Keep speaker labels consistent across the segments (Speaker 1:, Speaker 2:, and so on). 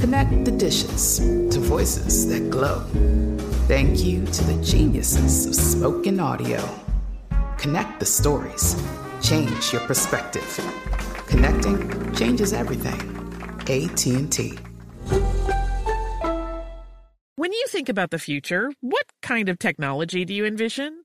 Speaker 1: Connect the dishes to voices that glow. Thank you to the geniuses of spoken audio. Connect the stories. Change your perspective. Connecting changes everything. AT&T.
Speaker 2: When you think about the future, what kind of technology do you envision?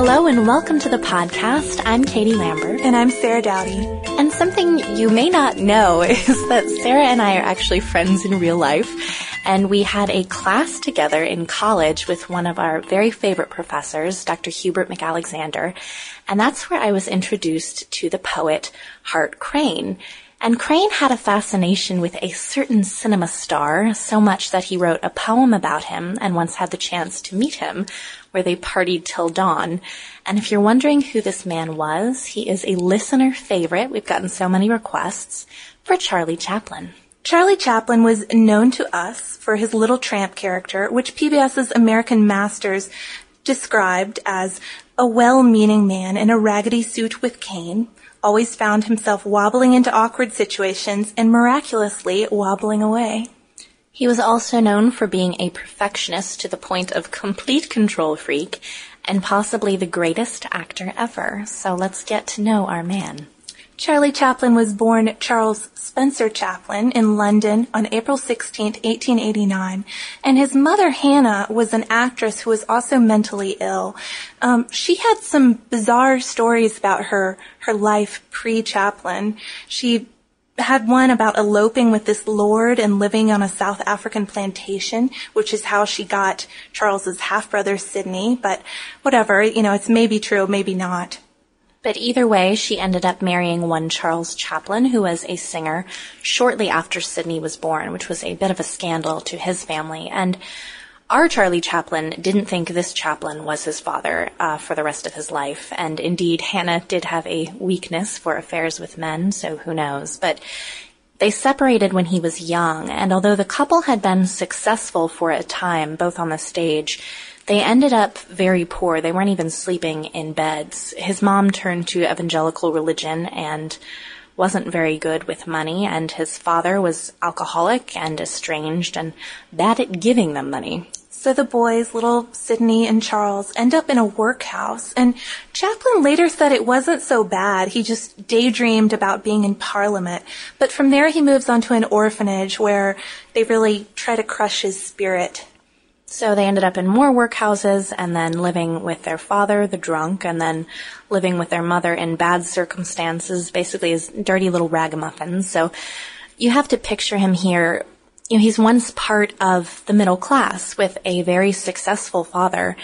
Speaker 3: Hello and welcome to the podcast. I'm Katie Lambert.
Speaker 4: And I'm Sarah Dowdy.
Speaker 3: And something you may not know is that Sarah and I are actually friends in real life. And we had a class together in college with one of our very favorite professors, Dr. Hubert McAlexander. And that's where I was introduced to the poet Hart Crane. And Crane had a fascination with a certain cinema star, so much that he wrote a poem about him and once had the chance to meet him, where they partied till dawn. And if you're wondering who this man was, he is a listener favorite. We've gotten so many requests for Charlie Chaplin.
Speaker 4: Charlie Chaplin was known to us for his Little Tramp character, which PBS's American Masters described as a well-meaning man in a raggedy suit with cane, always found himself wobbling into awkward situations and miraculously wobbling away.
Speaker 3: He was also known for being a perfectionist to the point of complete control freak and possibly the greatest actor ever. So let's get to know our man.
Speaker 4: Charlie Chaplin was born Charles Spencer Chaplin in London on April 16, 1889, and his mother Hannah was an actress who was also mentally ill. Um, she had some bizarre stories about her her life pre-Chaplin. She had one about eloping with this lord and living on a South African plantation, which is how she got Charles's half brother Sidney. But whatever, you know, it's maybe true, maybe not.
Speaker 3: But either way, she ended up marrying one Charles Chaplin, who was a singer, shortly after Sidney was born, which was a bit of a scandal to his family. And our Charlie Chaplin didn't think this Chaplin was his father uh, for the rest of his life. And indeed, Hannah did have a weakness for affairs with men, so who knows. But they separated when he was young, and although the couple had been successful for a time, both on the stage, they ended up very poor. They weren't even sleeping in beds. His mom turned to evangelical religion and wasn't very good with money, and his father was alcoholic and estranged and bad at giving them money.
Speaker 4: So the boys, little Sidney and Charles, end up in a workhouse. And Chaplin later said it wasn't so bad. He just daydreamed about being in Parliament. But from there he moves on to an orphanage where they really try to crush his spirit.
Speaker 3: So they ended up in more workhouses and then living with their father, the drunk, and then living with their mother in bad circumstances, basically as dirty little ragamuffins. So you have to picture him here you know, he's once part of the middle class with a very successful father,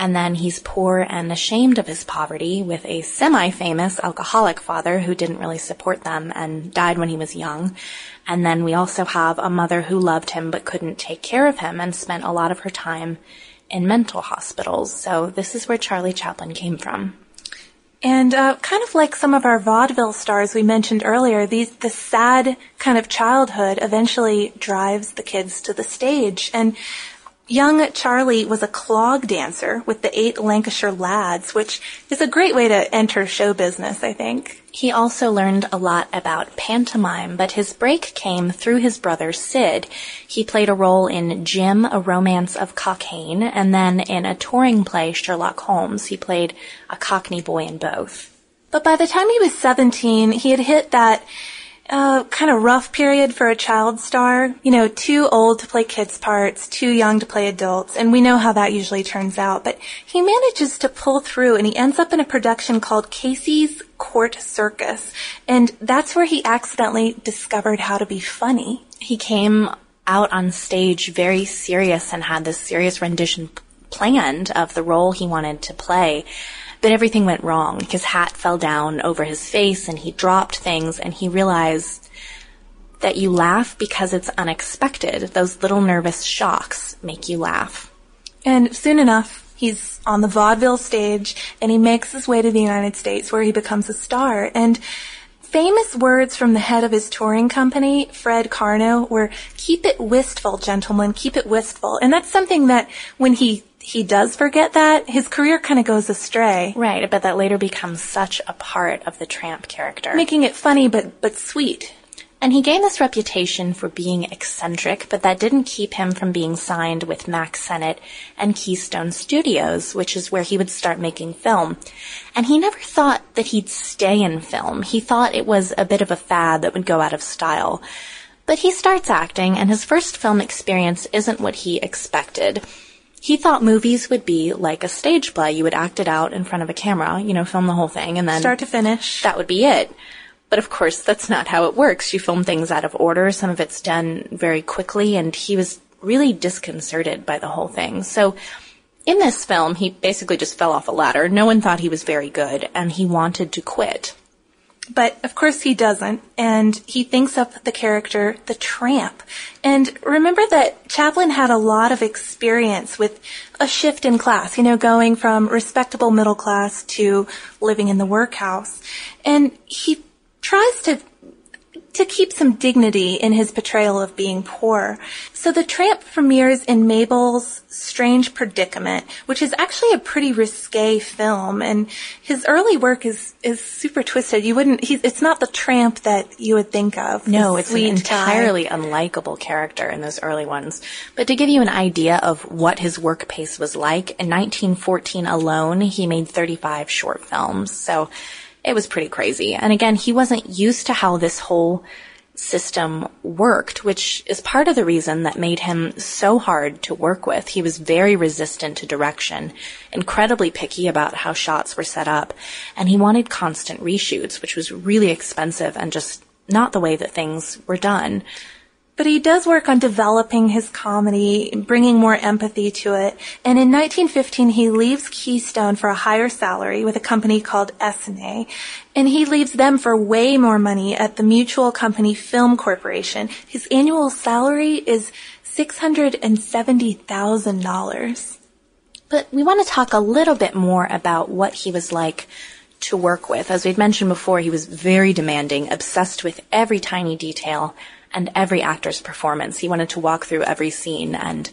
Speaker 3: and then he's poor and ashamed of his poverty with a semi-famous alcoholic father who didn't really support them and died when he was young. And then we also have a mother who loved him but couldn't take care of him and spent a lot of her time in mental hospitals. So this is where Charlie Chaplin came from.
Speaker 4: And uh, kind of like some of our vaudeville stars we mentioned earlier, these the sad kind of childhood eventually drives the kids to the stage. And young Charlie was a clog dancer with the eight Lancashire lads, which is a great way to enter show business, I think.
Speaker 3: He also learned a lot about pantomime, but his break came through his brother Sid. He played a role in Jim, A Romance of Cockaigne, and then in a touring play, Sherlock Holmes. He played a Cockney boy in both.
Speaker 4: But by the time he was 17, he had hit that uh, kind of rough period for a child star. You know, too old to play kids parts, too young to play adults, and we know how that usually turns out. But he manages to pull through, and he ends up in a production called Casey's Court Circus, and that's where he accidentally discovered how to be funny.
Speaker 3: He came out on stage very serious and had this serious rendition planned of the role he wanted to play. But everything went wrong. His hat fell down over his face and he dropped things and he realized that you laugh because it's unexpected. Those little nervous shocks make you laugh.
Speaker 4: And soon enough, he's on the vaudeville stage and he makes his way to the United States where he becomes a star. And famous words from the head of his touring company, Fred Karno, were, keep it wistful, gentlemen, keep it wistful. And that's something that when he he does forget that, his career kind of goes astray.
Speaker 3: Right, but that later becomes such a part of the tramp character.
Speaker 4: Making it funny but, but sweet.
Speaker 3: And he gained this reputation for being eccentric, but that didn't keep him from being signed with Mack Sennett and Keystone Studios, which is where he would start making film. And he never thought that he'd stay in film. He thought it was a bit of a fad that would go out of style. But he starts acting, and his first film experience isn't what he expected. He thought movies would be like a stage play. You would act it out in front of a camera, you know, film the whole thing, and then
Speaker 4: start to finish.
Speaker 3: That would be it. But of course, that's not how it works. You film things out of order. Some of it's done very quickly, and he was really disconcerted by the whole thing. So, in this film, he basically just fell off a ladder. No one thought he was very good, and he wanted to quit.
Speaker 4: But of course he doesn't, and he thinks up the character, the tramp. And remember that Chaplin had a lot of experience with a shift in class, you know, going from respectable middle class to living in the workhouse. And he tries to to keep some dignity in his portrayal of being poor. So the tramp premieres in Mabel's Strange Predicament, which is actually a pretty risque film, and his early work is is super twisted. You wouldn't. He's, it's not the tramp that you would think of.
Speaker 3: No, it's an entirely guy. unlikable character in those early ones. But to give you an idea of what his work pace was like, in 1914 alone, he made 35 short films. So it was pretty crazy. And again, he wasn't used to how this whole system worked, which is part of the reason that made him so hard to work with. He was very resistant to direction, incredibly picky about how shots were set up, and he wanted constant reshoots, which was really expensive and just not the way that things were done.
Speaker 4: But he does work on developing his comedy, bringing more empathy to it. And in 1915, he leaves Keystone for a higher salary with a company called Essanay. And he leaves them for way more money at the Mutual Company Film Corporation. His annual salary is $670,000.
Speaker 3: But we want to talk a little bit more about what he was like to work with. As we'd mentioned before, he was very demanding, obsessed with every tiny detail, and every actor's performance. He wanted to walk through every scene and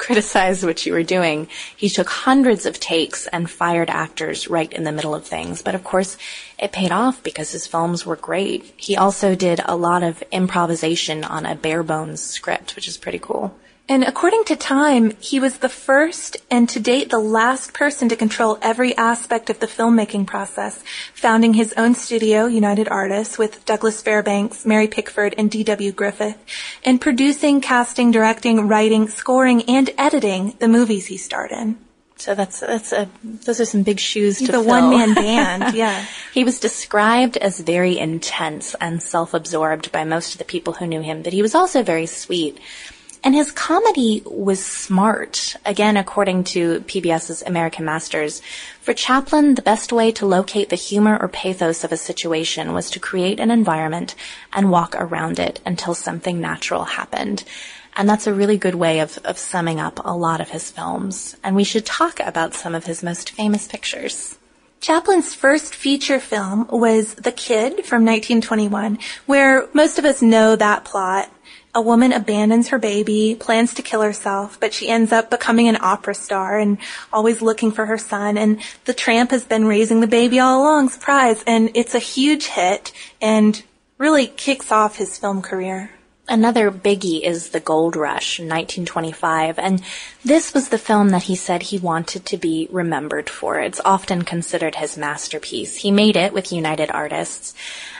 Speaker 3: criticize what you were doing. He took hundreds of takes and fired actors right in the middle of things. But of course, it paid off because his films were great. He also did a lot of improvisation on a bare bones script, which is pretty cool.
Speaker 4: And according to Time, he was the first and to date the last person to control every aspect of the filmmaking process, founding his own studio, United Artists, with Douglas Fairbanks, Mary Pickford, and D.W. Griffith, and producing, casting, directing, writing, scoring, and editing the movies he starred in.
Speaker 3: So that's that's a those are some big shoes to
Speaker 4: the
Speaker 3: fill.
Speaker 4: one man band, yeah.
Speaker 3: he was described as very intense and self absorbed by most of the people who knew him, but he was also very sweet. And his comedy was smart. Again, according to PBS's American Masters, for Chaplin, the best way to locate the humor or pathos of a situation was to create an environment and walk around it until something natural happened. And that's a really good way of, of summing up a lot of his films. And we should talk about some of his most famous pictures.
Speaker 4: Chaplin's first feature film was The Kid from 1921, where most of us know that plot. A woman abandons her baby, plans to kill herself, but she ends up becoming an opera star and always looking for her son. And the tramp has been raising the baby all along, surprise. And it's a huge hit and really kicks off his film career.
Speaker 3: Another biggie is The Gold Rush, 1925, and this was the film that he said he wanted to be remembered for. It's often considered his masterpiece. He made it with United Artists,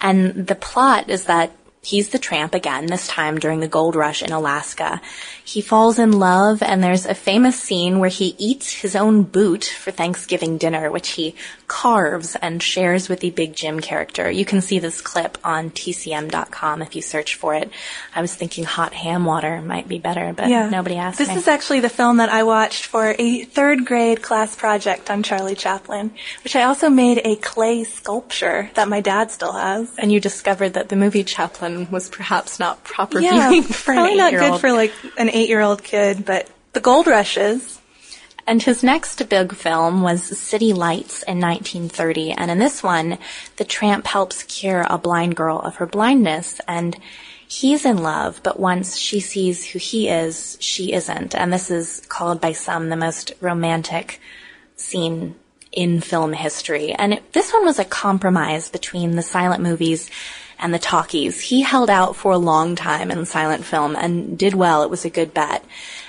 Speaker 3: and the plot is that He's the tramp again, this time during the gold rush in Alaska. He falls in love and there's a famous scene where he eats his own boot for Thanksgiving dinner, which he carves and shares with the Big Jim character. You can see this clip on tcm.com if you search for it. I was thinking hot ham water might be better, but yeah. nobody asked
Speaker 4: this
Speaker 3: me.
Speaker 4: This is actually the film that I watched for a third grade class project on Charlie Chaplin, which I also made a clay sculpture that my dad still has.
Speaker 3: And you discovered that the movie Chaplin was perhaps not proper
Speaker 4: yeah,
Speaker 3: viewing for
Speaker 4: probably
Speaker 3: not
Speaker 4: good for like an eight-year-old kid, but the gold rushes.
Speaker 3: And his next big film was City Lights in 1930. And in this one, the tramp helps cure a blind girl of her blindness. And he's in love, but once she sees who he is, she isn't. And this is called by some the most romantic scene in film history. And it, this one was a compromise between the silent movies and the talkies. He held out for a long time in silent film and did well. It was a good bet.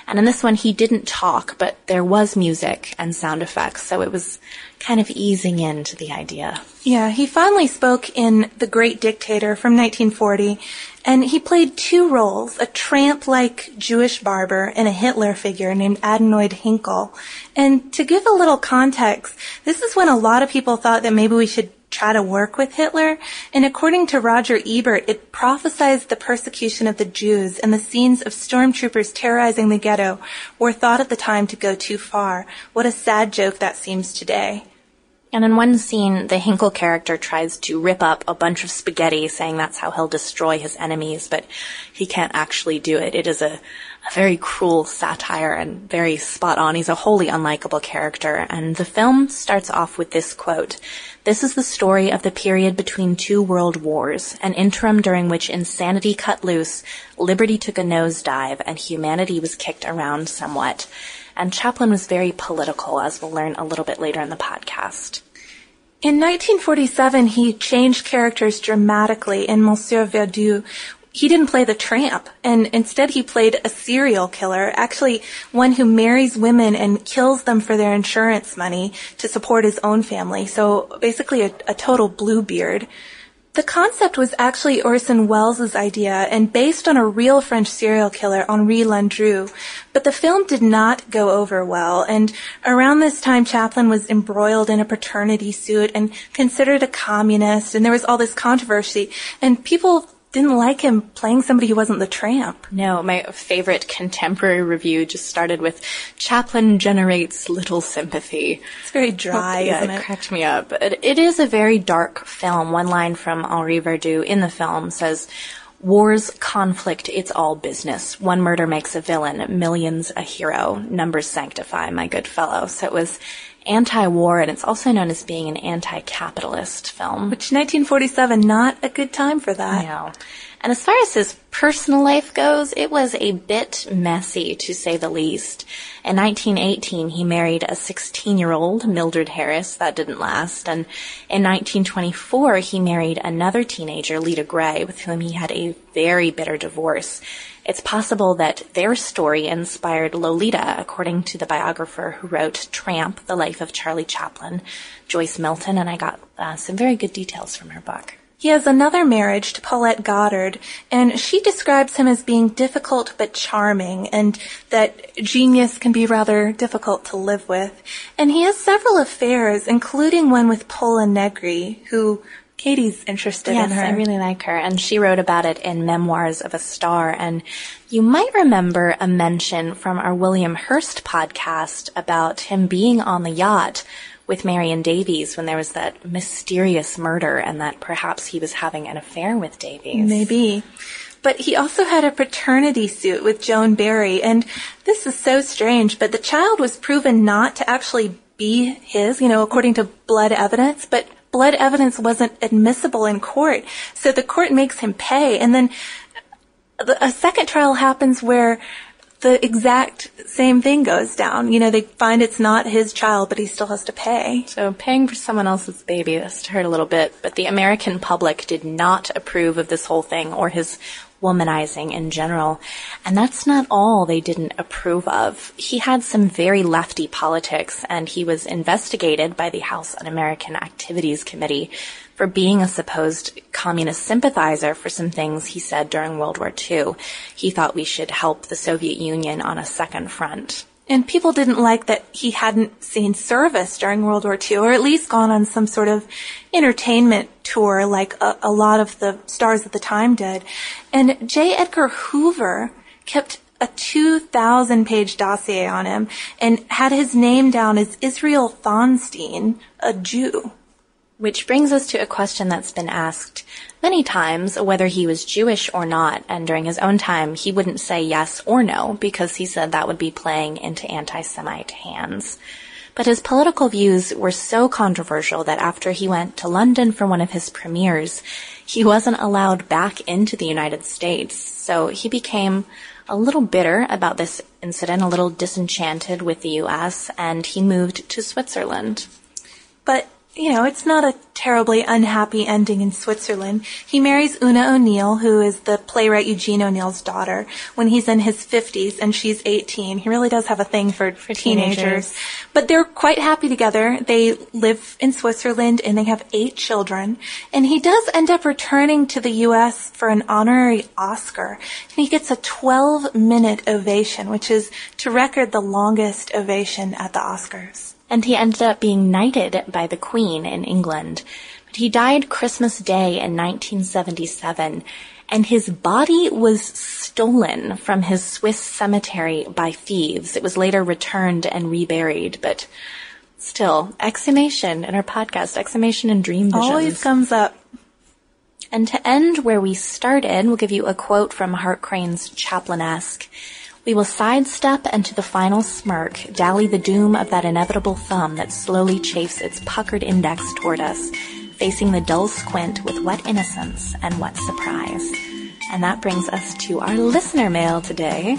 Speaker 3: And in this one, he didn't talk, but there was music and sound effects, so it was kind of easing into the idea.
Speaker 4: Yeah, he finally spoke in The Great Dictator from 1940, and he played two roles, a tramp-like Jewish barber and a Hitler figure named Adenoid Hynkel. And to give a little context, this is when a lot of people thought that maybe we should try to work with Hitler. And according to Roger Ebert, it prophesied the persecution of the Jews and the scenes of stormtroopers terrorizing the ghetto were thought at the time to go too far. What a sad joke that seems today.
Speaker 3: And in one scene, the Hynkel character tries to rip up a bunch of spaghetti, saying that's how he'll destroy his enemies, but he can't actually do it. It is a, a very cruel satire and very spot on. He's a wholly unlikable character. And the film starts off with this quote. This is the story of the period between two world wars, an interim during which insanity cut loose, liberty took a nosedive, and humanity was kicked around somewhat. And Chaplin was very political, as we'll learn a little bit later in the podcast.
Speaker 4: In 1947, he changed characters dramatically in Monsieur Verdoux. He didn't play the tramp, and instead he played a serial killer, actually one who marries women and kills them for their insurance money to support his own family. So basically a, a total bluebeard. The concept was actually Orson Welles' idea and based on a real French serial killer, Henri Landru. But the film did not go over well, and around this time Chaplin was embroiled in a paternity suit and considered a communist, and there was all this controversy, and people didn't like him playing somebody who wasn't the tramp.
Speaker 3: No, my favorite contemporary review just started with Chaplin generates little sympathy.
Speaker 4: It's very dry,
Speaker 3: yeah,
Speaker 4: isn't
Speaker 3: it? it cracked me up. It, it is a very dark film. One line from Henri Verdoux in the film says, Wars, conflict, it's all business. One murder makes a villain, millions a hero. Numbers sanctify, my good fellow. So it was anti-war, and it's also known as being an anti-capitalist film.
Speaker 4: Which 1947, not a good time for that.
Speaker 3: No. And as far as his personal life goes, it was a bit messy to say the least. In 1918, he married a 16 year old, Mildred Harris. That didn't last. And in 1924, he married another teenager, Lita Grey, with whom he had a very bitter divorce. It's possible that their story inspired Lolita, according to the biographer who wrote Tramp, The Life of Charlie Chaplin, Joyce Milton, and I got uh, some very good details from her book.
Speaker 4: He has another marriage to Paulette Goddard, and she describes him as being difficult but charming, and that genius can be rather difficult to live with. And he has several affairs, including one with Pola Negri, who Katie's interested
Speaker 3: yes,
Speaker 4: in her.
Speaker 3: I really like her, and she wrote about it in Memoirs of a Star. And you might remember a mention from our William Hearst podcast about him being on the yacht with Marion Davies when there was that mysterious murder and that perhaps he was having an affair with Davies.
Speaker 4: Maybe. But he also had a paternity suit with Joan Barry, and this is so strange, but the child was proven not to actually be his, you know, according to blood evidence, but blood evidence wasn't admissible in court. So the court makes him pay, and then a second trial happens where the exact same thing goes down. You know, they find it's not his child, but he still has to pay.
Speaker 3: So paying for someone else's baby, this hurt a little bit, but the American public did not approve of this whole thing or his womanizing in general. And that's not all they didn't approve of. He had some very lefty politics and he was investigated by the House Un-American Activities Committee for being a supposed communist sympathizer for some things he said during World War II. He thought we should help the Soviet Union on a second front.
Speaker 4: And people didn't like that he hadn't seen service during World War II, or at least gone on some sort of entertainment tour like a, a lot of the stars at the time did. And J. Edgar Hoover kept a 2,000 page dossier on him and had his name down as Israel Thornstein, a Jew.
Speaker 3: Which brings us to a question that's been asked many times whether he was Jewish or not, and during his own time he wouldn't say yes or no because he said that would be playing into anti-Semite hands. But his political views were so controversial that after he went to London for one of his premieres, he wasn't allowed back into the United States. So he became a little bitter about this incident, a little disenchanted with the US, and he moved to Switzerland.
Speaker 4: But you know, it's not a terribly unhappy ending in Switzerland. He marries Oona O'Neill, who is the playwright Eugene O'Neill's daughter, when he's in his 50s and she's 18. He really does have a thing for, for teenagers. teenagers. But they're quite happy together. They live in Switzerland and they have eight children. And he does end up returning to the U.S. for an honorary Oscar. And he gets a 12 minute ovation, which is to record the longest ovation at the Oscars
Speaker 3: and he ended up being knighted by the Queen in England. But he died Christmas Day in 1977, and his body was stolen from his Swiss cemetery by thieves. It was later returned and reburied, but still, exhumation in our podcast, exhumation and dream visions.
Speaker 4: Always comes up.
Speaker 3: And to end where we started, we'll give you a quote from Hart Crane's Chaplinesque. We will sidestep and to the final smirk dally the doom of that inevitable thumb that slowly chafes its puckered index toward us, facing the dull squint with what innocence and what surprise. And that brings us to our listener mail today.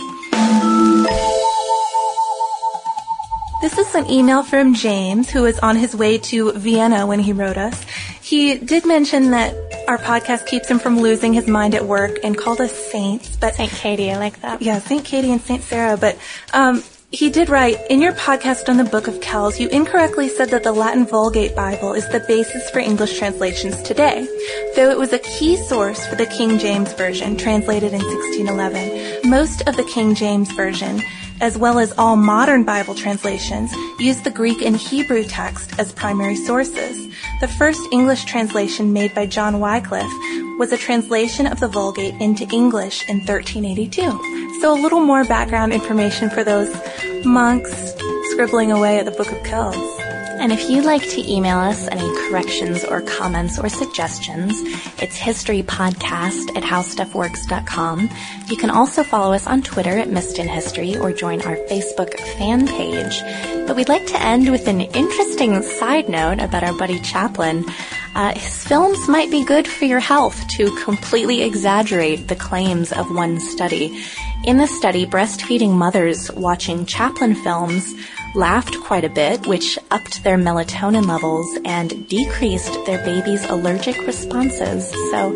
Speaker 4: This is an email from James, who was on his way to Vienna when he wrote us. He did mention that our podcast keeps him from losing his mind at work and called us saints, but
Speaker 3: Saint Katie, I like that.
Speaker 4: Yeah, Saint Katie and Saint Sarah, but um, he did write in your podcast on the Book of Kells. You incorrectly said that the Latin Vulgate Bible is the basis for English translations today, though it was a key source for the King James version translated in 1611. Most of the King James version as well as all modern Bible translations, use the Greek and Hebrew text as primary sources. The first English translation made by John Wycliffe was a translation of the Vulgate into English in 1382. So a little more background information for those monks scribbling away at the Book of Kells.
Speaker 3: And if you'd like to email us any corrections or comments or suggestions, it's historypodcast at howstuffworks.com. You can also follow us on Twitter at Missed in History or join our Facebook fan page. But we'd like to end with an interesting side note about our buddy Chaplin. Uh, his films might be good for your health to completely exaggerate the claims of one study. In the study, breastfeeding mothers watching Chaplin films laughed quite a bit, which upped their melatonin levels and decreased their baby's allergic responses. So,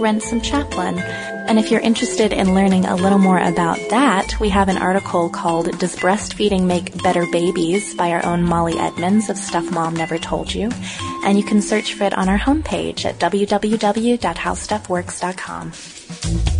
Speaker 3: rent some Chaplin. And if you're interested in learning a little more about that, we have an article called Does Breastfeeding Make Better Babies by our own Molly Edmonds of Stuff Mom Never Told You. And you can search for it on our homepage at www.howstuffworks.com.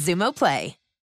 Speaker 5: Xumo Play.